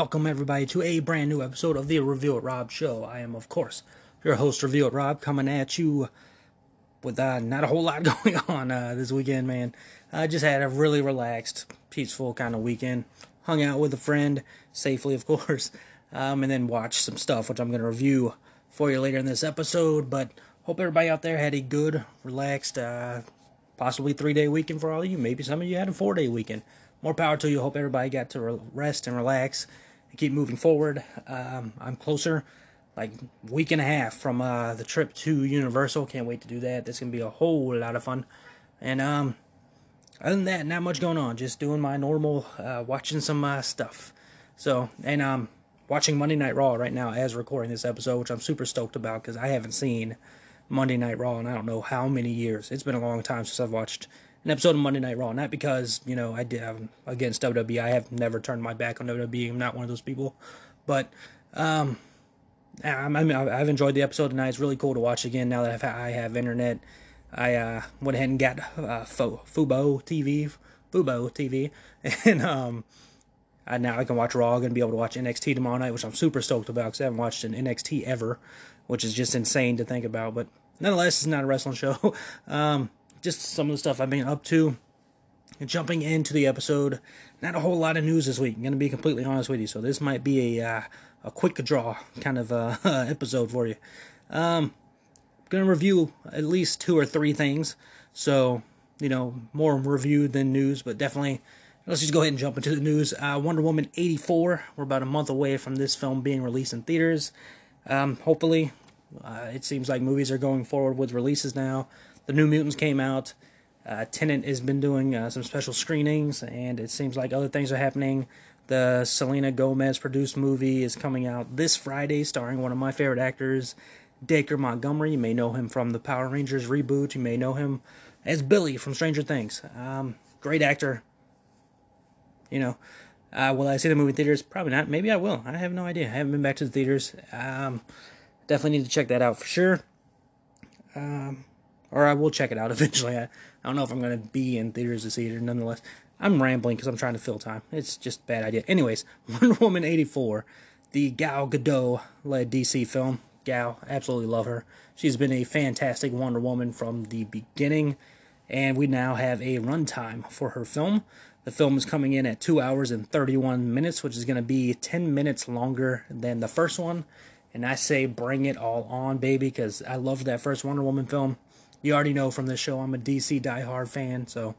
welcome everybody to a brand new episode of the Review It Rob show. I am, of course, your host, Review It Rob, coming at you with uh, not a whole lot going on uh, this weekend, man. I just had a really relaxed, peaceful kind of weekend. Hung out with a friend, safely, of course, um, and then watched some stuff, which I'm going to review for you later in this episode. But hope everybody out there had a good, relaxed, uh, possibly three day weekend for all of you. Maybe some of you had a four day weekend more power to you. Hope everybody got to rest and relax and keep moving forward. Um, I'm closer, like week and a half from uh, the trip to Universal. Can't wait to do that. That's gonna be a whole lot of fun. And um, other than that, not much going on. Just doing my normal, uh, watching some uh, stuff. So and um, watching Monday Night Raw right now as recording this episode, which I'm super stoked about because I haven't seen Monday Night Raw in I don't know how many years. It's been a long time since I've watched an episode of Monday Night Raw. Not because you know I did um, against WWE. I have never turned my back on WWE. I'm not one of those people. But um, I mean, I've enjoyed the episode tonight. It's really cool to watch again now that I've, I have internet. I uh, went ahead and got uh, Fubo TV, Fubo TV, and um, I, now I can watch Raw. I'm gonna be able to watch NXT tomorrow night, which I'm super stoked about because I haven't watched an NXT ever, which is just insane to think about. But nonetheless, it's not a wrestling show. um, just some of the stuff I've been up to. And jumping into the episode, not a whole lot of news this week. I'm going to be completely honest with you. So this might be a uh, a quick draw kind of uh, episode for you. Um, going to review at least two or three things. So, you know, more review than news, but definitely let's just go ahead and jump into the news. Uh, Wonder Woman 84, we're about a month away from this film being released in theaters. Um, hopefully, uh, it seems like movies are going forward with releases now. The New Mutants came out. Uh, Tenet has been doing uh, some special screenings, and it seems like other things are happening. The Selena Gomez produced movie is coming out this Friday, starring one of my favorite actors, Dacre Montgomery. You may know him from the Power Rangers reboot. You may know him as Billy from Stranger Things. Um, great actor. You know, uh, will I see the movie theaters? Probably not. Maybe I will. I have no idea. I haven't been back to the theaters. Um, definitely need to check that out for sure. Um, or I will check it out eventually. I, I don't know if I'm going to be in theaters to see it, nonetheless. I'm rambling because I'm trying to fill time. It's just bad idea. Anyways, Wonder Woman 84, the Gal Gadot led DC film. Gal, absolutely love her. She's been a fantastic Wonder Woman from the beginning, and we now have a runtime for her film. The film is coming in at 2 hours and 31 minutes, which is going to be 10 minutes longer than the first one. And I say bring it all on, baby, because I loved that first Wonder Woman film you already know from this show I'm a DC diehard fan, so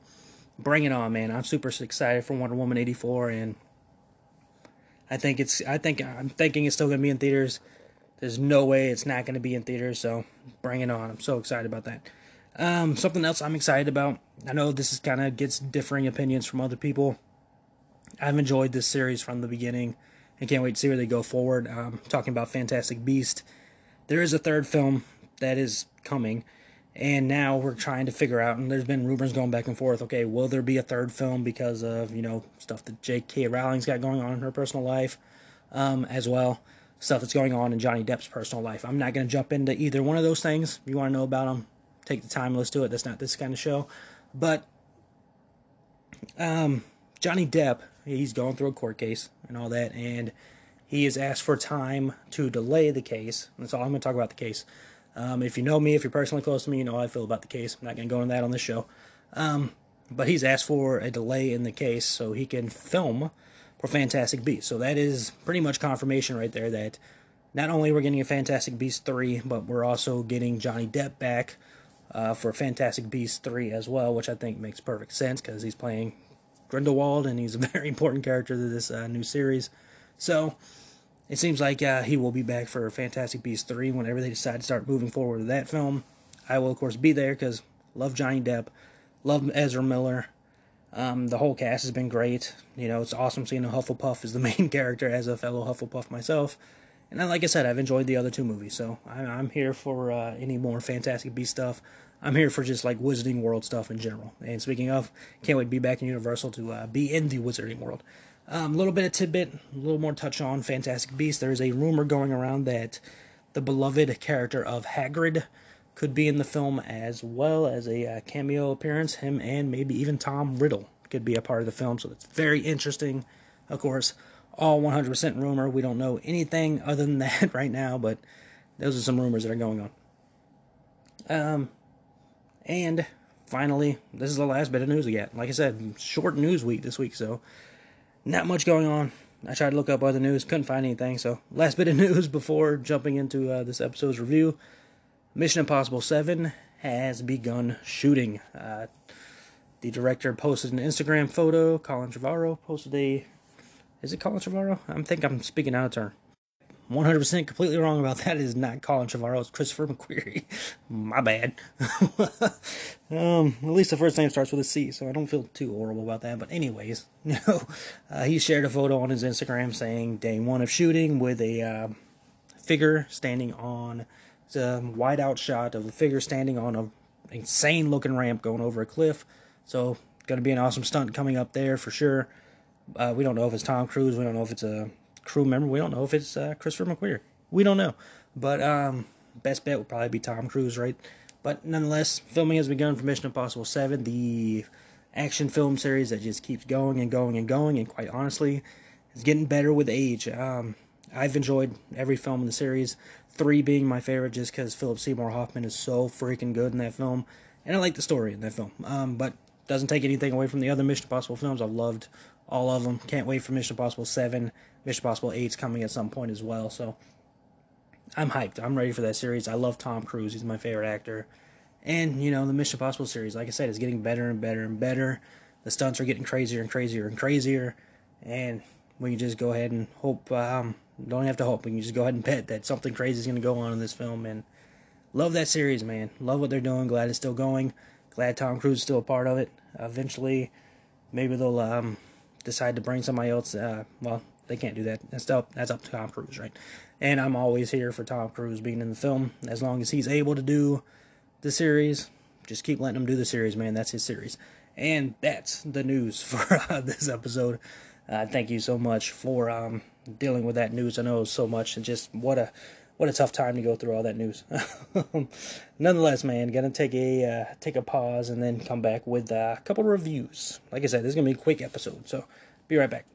bring it on, man. I'm super excited for Wonder Woman 84 and I think it's I think I'm thinking it's still going to be in theaters. There's no way it's not going to be in theaters, so bring it on. I'm so excited about that. Um, something else I'm excited about. I know this is kind of gets differing opinions from other people. I've enjoyed this series from the beginning and can't wait to see where they go forward. Um, talking about Fantastic Beast, there is a third film that is coming and now we're trying to figure out and there's been rumors going back and forth okay will there be a third film because of you know stuff that j.k rowling's got going on in her personal life um, as well stuff that's going on in johnny depp's personal life? I'm not going to jump into either one of those things. If you want to know about them take the time let's do it. That's not this kind of show. But um, johnny depp he's going through a court case and all that and he has asked for time to delay the case. That's all i'm going to talk about the case um, if you know me, if you're personally close to me, you know how I feel about the case. I'm not going to go into that on this show. Um, but he's asked for a delay in the case so he can film for Fantastic Beasts. So that is pretty much confirmation right there that not only we're getting a Fantastic Beasts 3, but we're also getting Johnny Depp back uh, for Fantastic Beasts 3 as well, which I think makes perfect sense because he's playing Grindelwald and he's a very important character to this uh, new series. So it seems like uh, he will be back for Fantastic Beasts 3 whenever they decide to start moving forward with that film. I will, of course, be there because love Johnny Depp, love Ezra Miller. Um, the whole cast has been great. You know, it's awesome seeing a Hufflepuff as the main character as a fellow Hufflepuff myself. And like I said, I've enjoyed the other two movies, so I'm here for uh, any more Fantastic Beast stuff. I'm here for just like Wizarding World stuff in general. And speaking of, can't wait to be back in Universal to uh, be in the Wizarding World. A um, little bit of tidbit, a little more touch on Fantastic Beasts. There is a rumor going around that the beloved character of Hagrid could be in the film as well as a uh, cameo appearance. Him and maybe even Tom Riddle could be a part of the film, so that's very interesting. Of course, all 100% rumor. We don't know anything other than that right now, but those are some rumors that are going on. Um, and finally, this is the last bit of news we got. Like I said, short news week this week, so not much going on. I tried to look up other news, couldn't find anything. So, last bit of news before jumping into uh, this episode's review Mission Impossible 7 has begun shooting. Uh, the director posted an Instagram photo. Colin Trevorrow posted a. Is it Colin Trevorrow? I think I'm speaking out of turn. 100% completely wrong about that. It is not Colin Trevorrow. It's Christopher McQuarrie. My bad. um, at least the first name starts with a C, so I don't feel too horrible about that. But anyways, you know, uh, he shared a photo on his Instagram saying day one of shooting with a uh, figure standing on a wide out shot of a figure standing on a insane looking ramp going over a cliff. So gonna be an awesome stunt coming up there for sure. Uh, we don't know if it's Tom Cruise. We don't know if it's a crew member. We don't know if it's uh, Christopher McQuarrie. We don't know. But um, best bet would probably be Tom Cruise, right? But nonetheless, filming has begun for Mission Impossible 7, the action film series that just keeps going and going and going, and quite honestly, it's getting better with age. Um, I've enjoyed every film in the series, three being my favorite just because Philip Seymour Hoffman is so freaking good in that film, and I like the story in that film. Um, but doesn't take anything away from the other Mission Impossible films. I've loved all of them. Can't wait for Mission Impossible 7. Mission Impossible 8's coming at some point as well. So I'm hyped. I'm ready for that series. I love Tom Cruise. He's my favorite actor. And, you know, the Mission Possible series, like I said, is getting better and better and better. The stunts are getting crazier and crazier and crazier. And we can just go ahead and hope, um, don't have to hope. We can just go ahead and bet that something crazy is going to go on in this film. And love that series, man. Love what they're doing. Glad it's still going. Glad Tom Cruise is still a part of it. Eventually, maybe they'll um, decide to bring somebody else. Uh, well, they can't do that. That's up, that's up to Tom Cruise, right? And I'm always here for Tom Cruise being in the film as long as he's able to do the series. Just keep letting him do the series, man. That's his series. And that's the news for uh, this episode. Uh, thank you so much for um, dealing with that news. I know so much, and just what a what a tough time to go through all that news. Nonetheless, man, gonna take a uh, take a pause and then come back with uh, a couple reviews. Like I said, this is gonna be a quick episode, so be right back.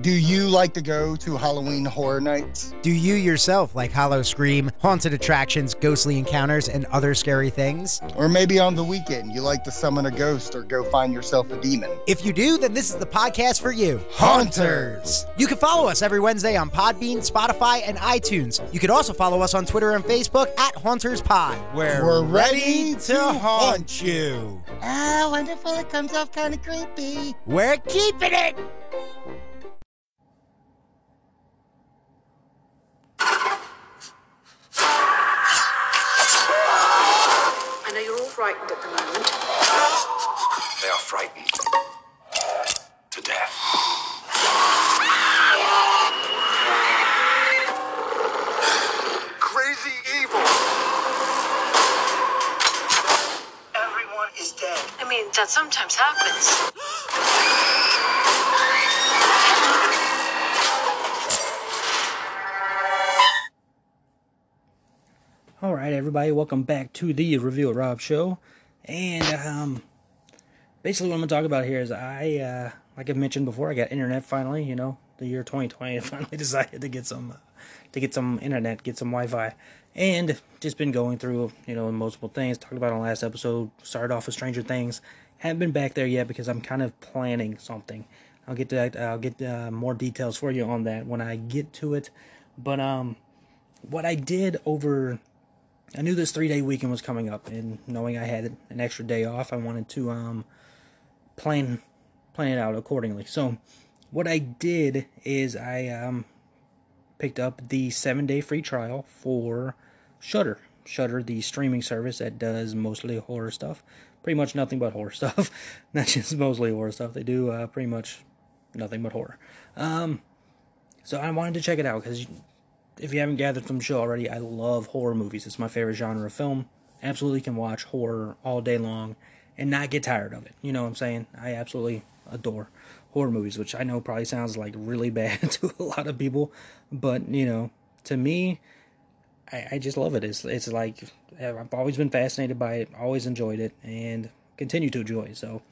Do you like to go to Halloween horror nights? Do you yourself like Howl-O-Scream, haunted attractions, ghostly encounters, and other scary things? Or maybe on the weekend you like to summon a ghost or go find yourself a demon? If you do, then this is the podcast for you. Haunters! You can follow us every Wednesday on Podbean, Spotify, and iTunes. You can also follow us on Twitter and Facebook at Haunters Pod, where We're ready to haunt you. Ah, wonderful. It comes off kind of creepy. We're keeping it! I know you're all frightened at the moment. They are frightened to death. Crazy evil. Everyone is dead. I mean, that sometimes happens. All right, everybody, welcome back to the Reveal Rob show. And um, basically, what I'm to talk about here is I, uh, like I mentioned before, I got internet finally. You know, the year 2020, I finally decided to get some, uh, to get some internet, get some Wi-Fi, and just been going through, you know, multiple things. Talked about on the last episode. Started off with Stranger Things. Haven't been back there yet because I'm kind of planning something. I'll get to that. I'll get uh, more details for you on that when I get to it. But um, what I did over I knew this three day weekend was coming up, and knowing I had an extra day off, I wanted to um, plan plan it out accordingly. So, what I did is I um, picked up the seven day free trial for Shudder. Shudder, the streaming service that does mostly horror stuff, pretty much nothing but horror stuff. Not just mostly horror stuff. They do uh, pretty much nothing but horror. Um, so I wanted to check it out because if you haven't gathered from the show already, I love horror movies. It's my favorite genre of film. Absolutely can watch horror all day long and not get tired of it. You know what I'm saying? I absolutely adore horror movies, which I know probably sounds like really bad to a lot of people, but you know, to me, I, I just love it. It's it's like I've always been fascinated by it, always enjoyed it, and continue to enjoy it. So,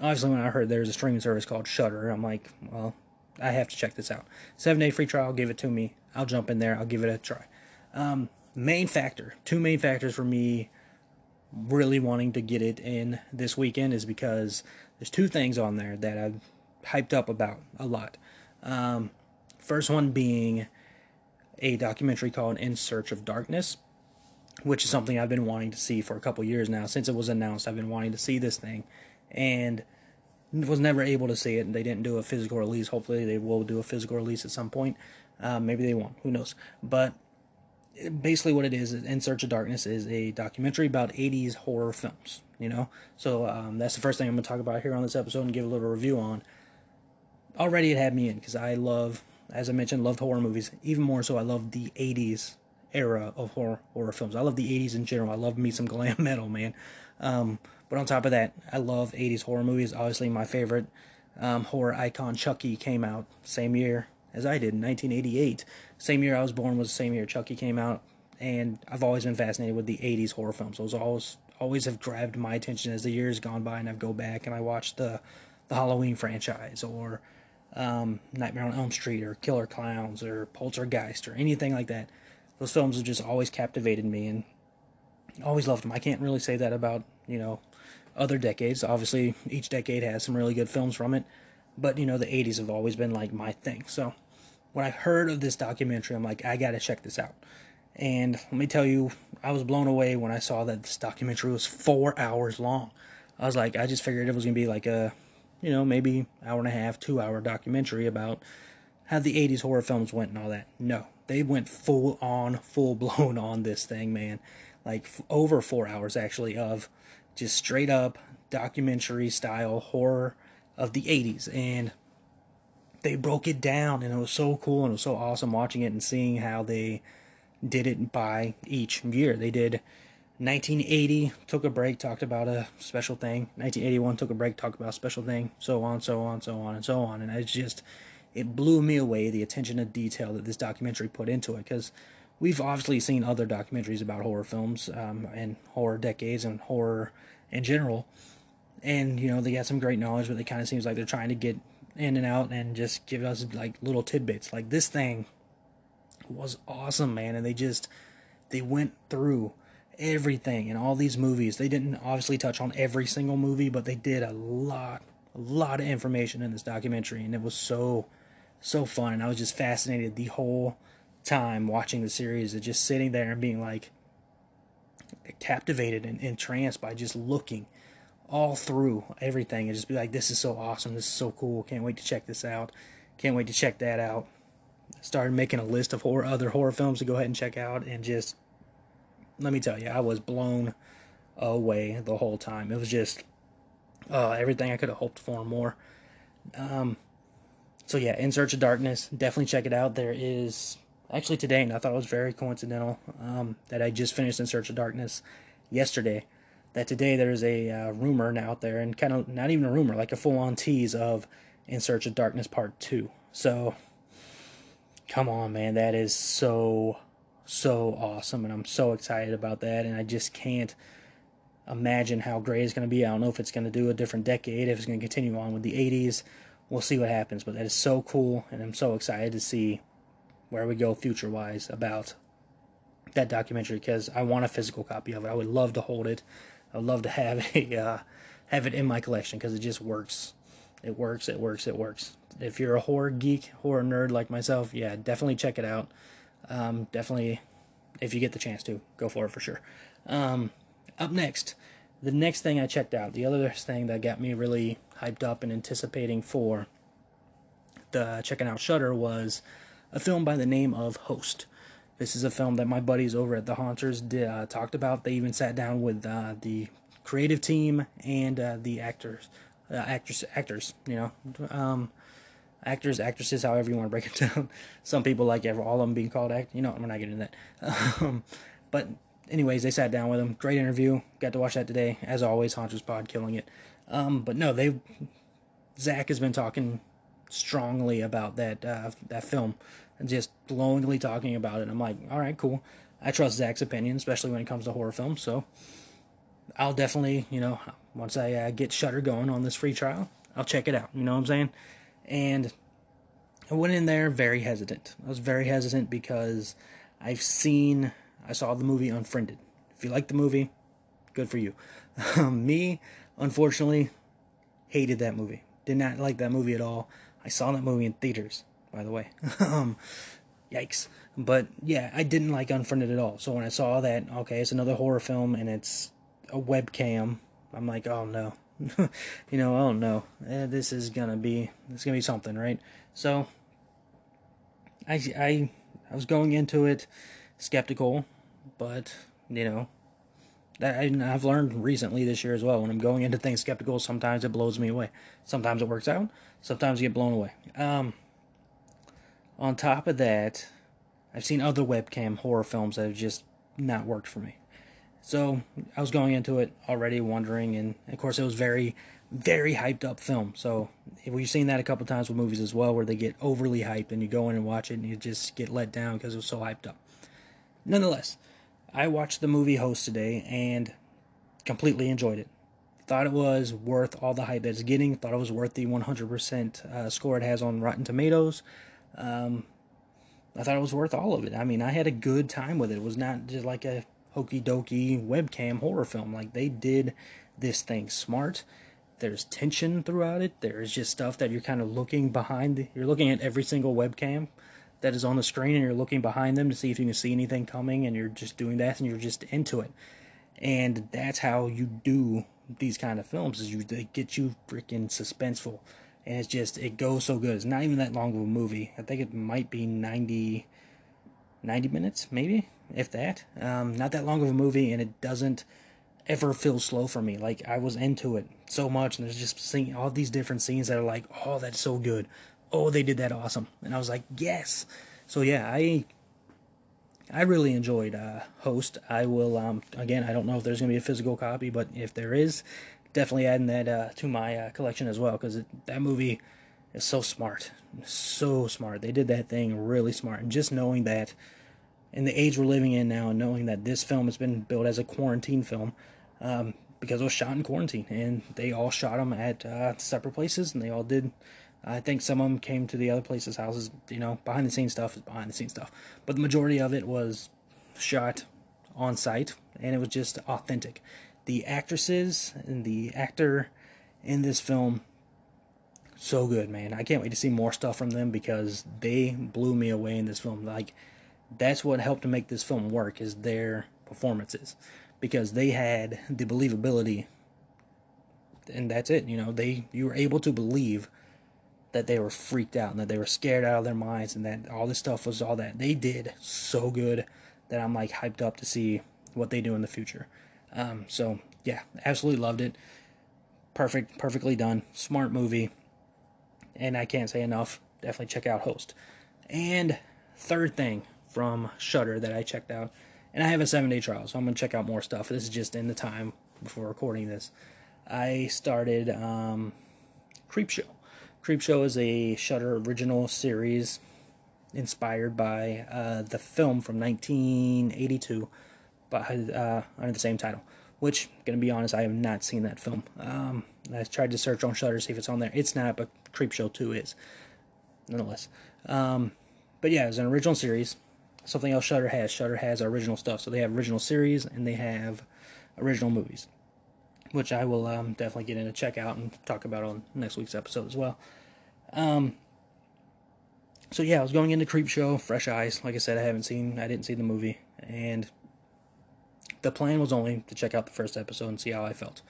obviously, when I heard there's a streaming service called Shudder, I'm like, well, I have to check this out. Seven day free trial, give it to me. I'll jump in there. I'll give it a try. Um, main factor, two main factors for me really wanting to get it in this weekend is because there's two things on there that I've hyped up about a lot. Um, first one being a documentary called In Search of Darkness, which is something I've been wanting to see for a couple years now. Since it was announced, I've been wanting to see this thing, and was never able to see it. And they didn't do a physical release. Hopefully, they will do a physical release at some point. Um, maybe they won't. Who knows? But basically what it is in search of darkness is a documentary about 80s horror films you know so um, that's the first thing i'm going to talk about here on this episode and give a little review on already it had me in because i love as i mentioned loved horror movies even more so i love the 80s era of horror horror films i love the 80s in general i love me some glam metal man um, but on top of that i love 80s horror movies obviously my favorite um, horror icon chucky came out same year as I did in 1988. Same year I was born was the same year Chucky came out, and I've always been fascinated with the 80s horror films. Those always always have grabbed my attention as the years gone by, and I go back and I watch the the Halloween franchise or um, Nightmare on Elm Street or Killer Clowns or Poltergeist or anything like that. Those films have just always captivated me and always loved them. I can't really say that about you know other decades. Obviously, each decade has some really good films from it, but you know the 80s have always been like my thing. So when I heard of this documentary, I'm like, I gotta check this out. And let me tell you, I was blown away when I saw that this documentary was four hours long. I was like, I just figured it was gonna be like a, you know, maybe hour and a half, two hour documentary about how the 80s horror films went and all that. No, they went full on, full blown on this thing, man. Like f- over four hours actually of just straight up documentary style horror of the 80s. And they broke it down and it was so cool and it was so awesome watching it and seeing how they did it by each year. They did 1980, took a break, talked about a special thing. 1981 took a break, talked about a special thing, so on, so on, so on, and so on. And it's just, it blew me away the attention to detail that this documentary put into it because we've obviously seen other documentaries about horror films um, and horror decades and horror in general. And, you know, they got some great knowledge, but it kind of seems like they're trying to get in and out and just give us like little tidbits. Like this thing was awesome, man, and they just they went through everything in all these movies. They didn't obviously touch on every single movie, but they did a lot a lot of information in this documentary and it was so so fun and I was just fascinated the whole time watching the series and just sitting there and being like captivated and entranced by just looking all through everything and just be like, this is so awesome, this is so cool, can't wait to check this out, can't wait to check that out. Started making a list of horror, other horror films to go ahead and check out, and just let me tell you, I was blown away the whole time. It was just uh, everything I could have hoped for more. Um, so yeah, In Search of Darkness, definitely check it out. There is actually today, and I thought it was very coincidental um, that I just finished In Search of Darkness yesterday that today there's a uh, rumor now out there, and kind of not even a rumor, like a full on tease of In Search of Darkness Part 2. So, come on, man, that is so, so awesome, and I'm so excited about that, and I just can't imagine how great it's going to be. I don't know if it's going to do a different decade, if it's going to continue on with the 80s. We'll see what happens, but that is so cool, and I'm so excited to see where we go future wise about that documentary because I want a physical copy of it. I would love to hold it. I'd love to have a uh, have it in my collection because it just works. It works. It works. It works. If you're a horror geek, horror nerd like myself, yeah, definitely check it out. Um, definitely, if you get the chance to, go for it for sure. Um, up next, the next thing I checked out, the other thing that got me really hyped up and anticipating for the checking out Shudder was a film by the name of Host. This is a film that my buddies over at the Haunters did, uh, talked about. They even sat down with uh, the creative team and uh, the actors, uh, actors, actors. You know, um, actors, actresses, however you want to break it down. Some people like all of them being called act. You know, we're not getting into that. Um, but anyways, they sat down with them. Great interview. Got to watch that today. As always, Haunters Pod killing it. Um, but no, they Zach has been talking strongly about that uh, that film and just glowingly talking about it. I'm like, all right, cool. I trust Zach's opinion, especially when it comes to horror films. So I'll definitely, you know, once I uh, get Shudder going on this free trial, I'll check it out. You know what I'm saying? And I went in there very hesitant. I was very hesitant because I've seen, I saw the movie Unfriended. If you like the movie, good for you. Me, unfortunately, hated that movie. Did not like that movie at all. I saw that movie in theaters, by the way. um, yikes. But yeah, I didn't like Unfriended at all. So when I saw that, okay, it's another horror film and it's a webcam, I'm like, oh no. you know, oh no. Eh, this is gonna be, it's gonna be something, right? So, I, I, I was going into it skeptical, but, you know, I, I've learned recently this year as well. When I'm going into things skeptical, sometimes it blows me away. Sometimes it works out. Sometimes you get blown away. Um, on top of that, I've seen other webcam horror films that have just not worked for me. So I was going into it already wondering, and of course it was very, very hyped up film. So we've seen that a couple times with movies as well, where they get overly hyped, and you go in and watch it, and you just get let down because it was so hyped up. Nonetheless, I watched the movie Host today and completely enjoyed it. Thought it was worth all the hype that it's getting. Thought it was worth the 100% uh, score it has on Rotten Tomatoes. Um, I thought it was worth all of it. I mean, I had a good time with it. It was not just like a hokey dokey webcam horror film. Like they did this thing smart. There's tension throughout it. There's just stuff that you're kind of looking behind. You're looking at every single webcam that is on the screen, and you're looking behind them to see if you can see anything coming, and you're just doing that, and you're just into it. And that's how you do these kind of films. Is you they get you freaking suspenseful, and it's just it goes so good. It's not even that long of a movie. I think it might be 90, 90 minutes, maybe if that. Um, not that long of a movie, and it doesn't ever feel slow for me. Like I was into it so much, and there's just seeing all these different scenes that are like, oh, that's so good. Oh, they did that awesome, and I was like, yes. So yeah, I I really enjoyed uh, Host. I will um, again. I don't know if there's gonna be a physical copy, but if there is, definitely adding that uh, to my uh, collection as well because that movie is so smart, so smart. They did that thing really smart, and just knowing that in the age we're living in now, and knowing that this film has been built as a quarantine film, um, because it was shot in quarantine, and they all shot them at uh, separate places, and they all did. I think some of them came to the other places' houses. You know, behind the scenes stuff is behind the scenes stuff, but the majority of it was shot on site, and it was just authentic. The actresses and the actor in this film, so good, man. I can't wait to see more stuff from them because they blew me away in this film. Like that's what helped to make this film work is their performances because they had the believability and that's it you know they you were able to believe that they were freaked out and that they were scared out of their minds and that all this stuff was all that. They did so good that i'm like hyped up to see what they do in the future. Um, so yeah absolutely loved it. Perfect perfectly done. Smart movie. And i can't say enough. Definitely check out host. And third thing from Shudder that I checked out, and I have a seven day trial, so I'm gonna check out more stuff. This is just in the time before recording this. I started um, Creepshow. Creepshow is a Shudder original series inspired by uh, the film from 1982, by uh, under the same title. Which, gonna be honest, I have not seen that film. Um, I tried to search on Shudder to see if it's on there. It's not, but Creepshow 2 is, nonetheless. Um, but yeah, it's an original series something else Shudder has. Shudder has original stuff, so they have original series and they have original movies, which I will um, definitely get in to check out and talk about on next week's episode as well. Um, so yeah, I was going into Creepshow, fresh eyes. Like I said, I haven't seen, I didn't see the movie, and the plan was only to check out the first episode and see how I felt.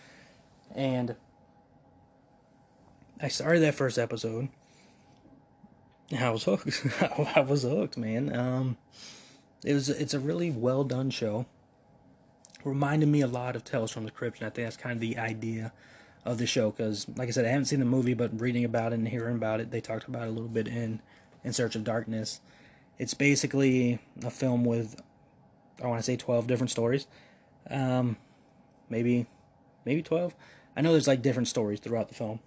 And I started that first episode I was hooked. I was hooked, man. Um, it was it's a really well done show. Reminded me a lot of Tales from the Crypt, and I think that's kind of the idea of the show. Because, like I said, I haven't seen the movie, but reading about it and hearing about it, they talked about it a little bit in In Search of Darkness. It's basically a film with I want to say twelve different stories, um, maybe maybe twelve. I know there's like different stories throughout the film,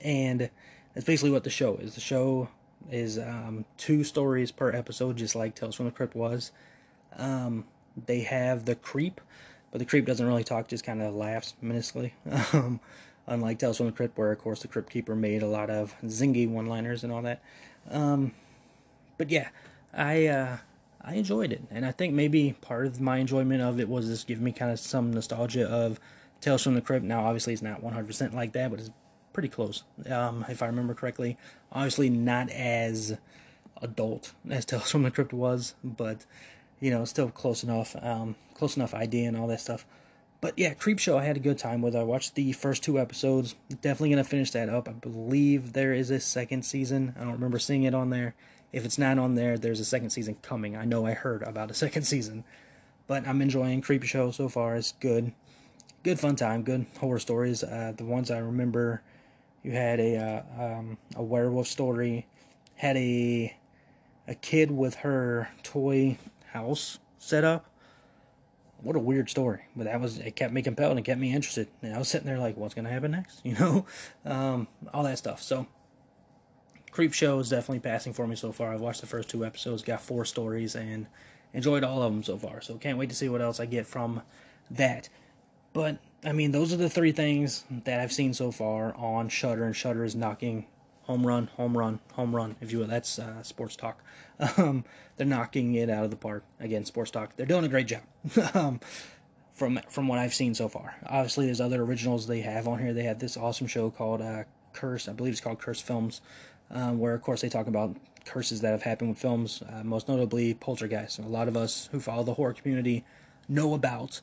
and that's basically what the show is. The show is um, two stories per episode, just like Tales from the Crypt was. Um, they have the creep, but the creep doesn't really talk; just kind of laughs menacingly. um, unlike Tales from the Crypt, where of course the Crypt Keeper made a lot of zingy one-liners and all that. Um, but yeah, I uh, I enjoyed it, and I think maybe part of my enjoyment of it was just giving me kind of some nostalgia of Tales from the Crypt. Now, obviously, it's not 100% like that, but it's pretty close, um, if I remember correctly. Obviously, not as adult as Tales from the Crypt was, but you know, still close enough, um, close enough idea and all that stuff. But yeah, Creep Show, I had a good time with. I watched the first two episodes. Definitely gonna finish that up. I believe there is a second season. I don't remember seeing it on there. If it's not on there, there's a second season coming. I know I heard about a second season, but I'm enjoying Creep Show so far. It's good, good fun time, good horror stories. Uh, the ones I remember, you had a uh, um, a werewolf story, had a a kid with her toy house set up. What a weird story, but that was it. Kept me compelled and kept me interested. And I was sitting there like, what's gonna happen next? You know, um, all that stuff. So Creep Show is definitely passing for me so far. I've watched the first two episodes, got four stories, and enjoyed all of them so far. So can't wait to see what else I get from that. But I mean, those are the three things that I've seen so far on Shudder, and Shudder is knocking home run, home run, home run. If you will, that's uh, sports talk. Um, they're knocking it out of the park again. Sports talk. They're doing a great job. um, from from what I've seen so far. Obviously, there's other originals they have on here. They have this awesome show called uh, Curse. I believe it's called Curse Films um, where of course they talk about curses that have happened with films, uh, most notably Poltergeist. And a lot of us who follow the horror community know about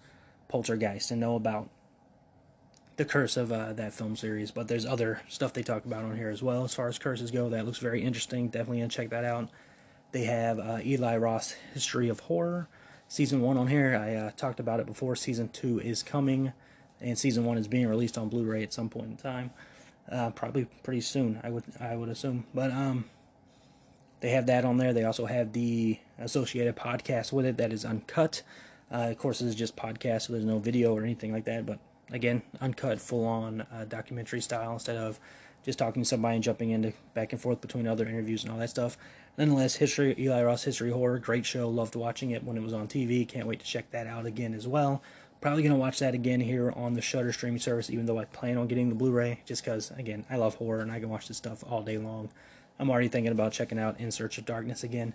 Poltergeist and know about the curse of uh, that film series. But there's other stuff they talk about on here as well as far as curses go. That looks very interesting. Definitely gonna check that out. They have uh, Eli Roth History of Horror season one on here. I uh, talked about it before. Season two is coming, and season one is being released on Blu-ray at some point in time uh, probably pretty soon. I would I would assume, but um, they have that on there. They also have the associated podcast with it that is uncut. Uh, of course, this is just podcast, so there's no video or anything like that. But again, uncut, full on uh, documentary style instead of just talking to somebody and jumping into back and forth between other interviews and all that stuff. Nonetheless, history Eli Roth History Horror, great show. Loved watching it when it was on TV. Can't wait to check that out again as well. Probably gonna watch that again here on the Shudder streaming service, even though I plan on getting the Blu-ray, just because again I love horror and I can watch this stuff all day long. I'm already thinking about checking out In Search of Darkness again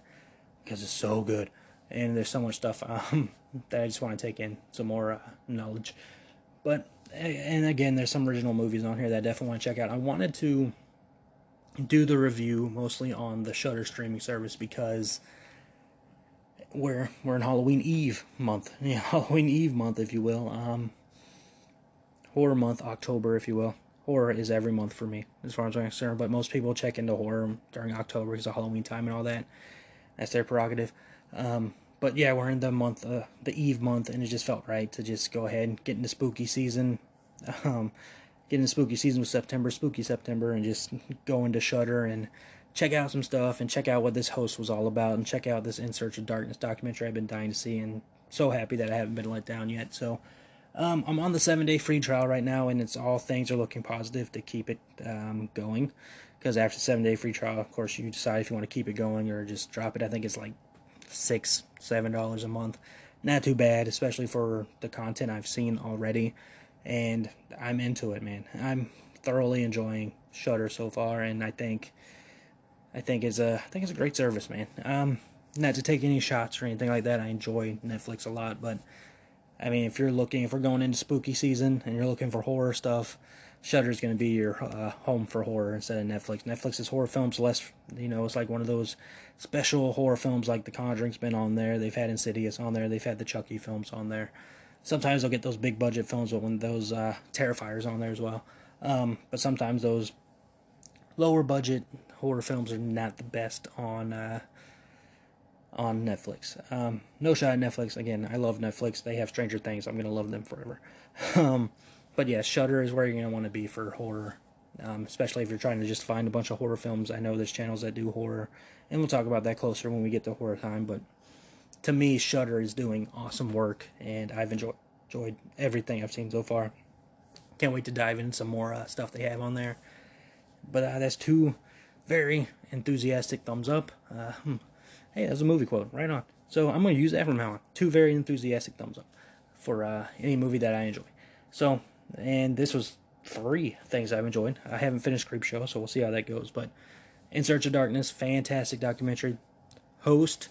because it's so good, and there's so much stuff um, that I just want to take in some more uh, knowledge. But and again, there's some original movies on here that I definitely want to check out. I wanted to do the review mostly on the Shudder streaming service because we're we're in Halloween Eve month, yeah, Halloween Eve month, if you will. Um, horror month, October, if you will. Horror is every month for me, as far as I'm concerned. But most people check into horror during October because of Halloween time and all that. That's their prerogative. Um, but yeah, we're in the month, uh, the Eve month, and it just felt right to just go ahead and get into spooky season. Um, get into spooky season with September, spooky September, and just go into Shudder and check out some stuff and check out what this host was all about and check out this In Search of Darkness documentary I've been dying to see and so happy that I haven't been let down yet. So um, I'm on the seven day free trial right now and it's all things are looking positive to keep it um, going because after seven day free trial, of course, you decide if you want to keep it going or just drop it. I think it's like six, seven dollars a month. Not too bad, especially for the content I've seen already. And I'm into it, man. I'm thoroughly enjoying Shudder so far, and I think I think is a I think it's a great service, man. Um, not to take any shots or anything like that. I enjoy Netflix a lot, but I mean, if you're looking, if we're going into spooky season and you're looking for horror stuff, Shudder's going to be your uh, home for horror instead of Netflix. Netflix is horror films less, you know, it's like one of those special horror films like The Conjuring's been on there. They've had Insidious on there. They've had the Chucky films on there. Sometimes they'll get those big budget films, but when those uh, Terrifiers on there as well. Um, but sometimes those lower budget horror films are not the best on uh, on Netflix. Um, no shot at Netflix. Again, I love Netflix. They have Stranger Things. I'm gonna love them forever. um, but yeah, Shudder is where you're gonna want to be for horror, um, especially if you're trying to just find a bunch of horror films. I know there's channels that do horror, and we'll talk about that closer when we get to horror time. But to me, Shudder is doing awesome work, and I've enjoyed enjoyed everything I've seen so far. Can't wait to dive into some more uh, stuff they have on there. But uh, that's two very enthusiastic thumbs up. Uh, hmm. Hey, that's a movie quote. Right on. So I'm going to use that from now on. Two very enthusiastic thumbs up for uh, any movie that I enjoy. So, and this was three things I've enjoyed. I haven't finished Creep Show, so we'll see how that goes. But In Search of Darkness, fantastic documentary. Host,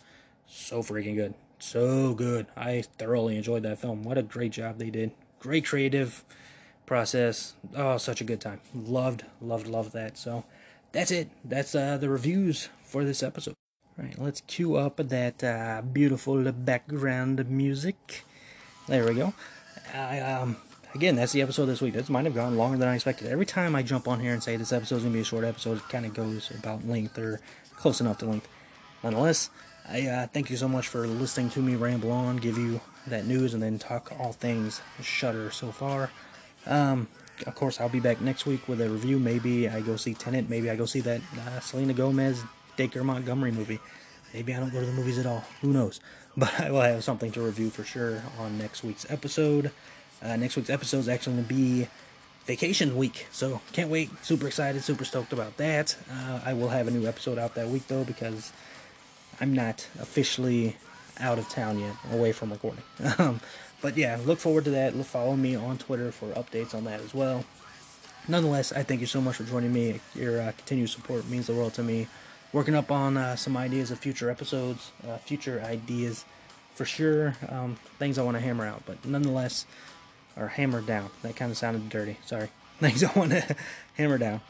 so freaking good. So good. I thoroughly enjoyed that film. What a great job they did. Great creative process. Oh, such a good time. Loved, loved, loved that. So that's it. That's uh, the reviews for this episode. All right, let's cue up that uh, beautiful background music. There we go. I, um, again, that's the episode this week. This might have gone longer than I expected. Every time I jump on here and say this episode's gonna be a short episode, it kind of goes about length or close enough to length. Nonetheless, I uh, thank you so much for listening to me ramble on, give you that news, and then talk all things Shudder so far. Um, of course, I'll be back next week with a review. Maybe I go see Tenet. Maybe I go see that uh, Selena Gomez, Dacre Montgomery movie. Maybe I don't go to the movies at all. Who knows? But I will have something to review for sure on next week's episode. Uh, next week's episode is actually going to be vacation week, so can't wait. Super excited, super stoked about that. Uh, I will have a new episode out that week though because I'm not officially out of town yet, away from recording. Um, but yeah, look forward to that. Follow me on Twitter for updates on that as well. Nonetheless, I thank you so much for joining me. Your uh, continued support means the world to me. Working up on uh, some ideas of future episodes, uh, future ideas for sure. Um, things I want to hammer out, but nonetheless, or hammer down. That kind of sounded dirty. Sorry. Things I want to hammer down.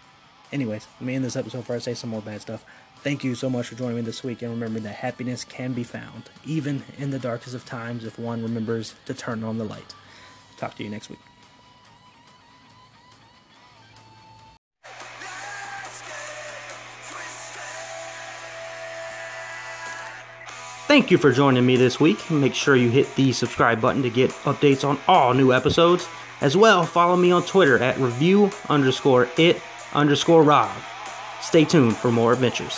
Anyways, let me end this episode before I say some more bad stuff. Thank you so much for joining me this week, and remember that happiness can be found, even in the darkest of times, if one remembers to turn on the light. Talk to you next week. Thank you for joining me this week. Make sure you hit the subscribe button to get updates on all new episodes. As well, follow me on Twitter at review underscore it underscore Rob. Stay tuned for more adventures.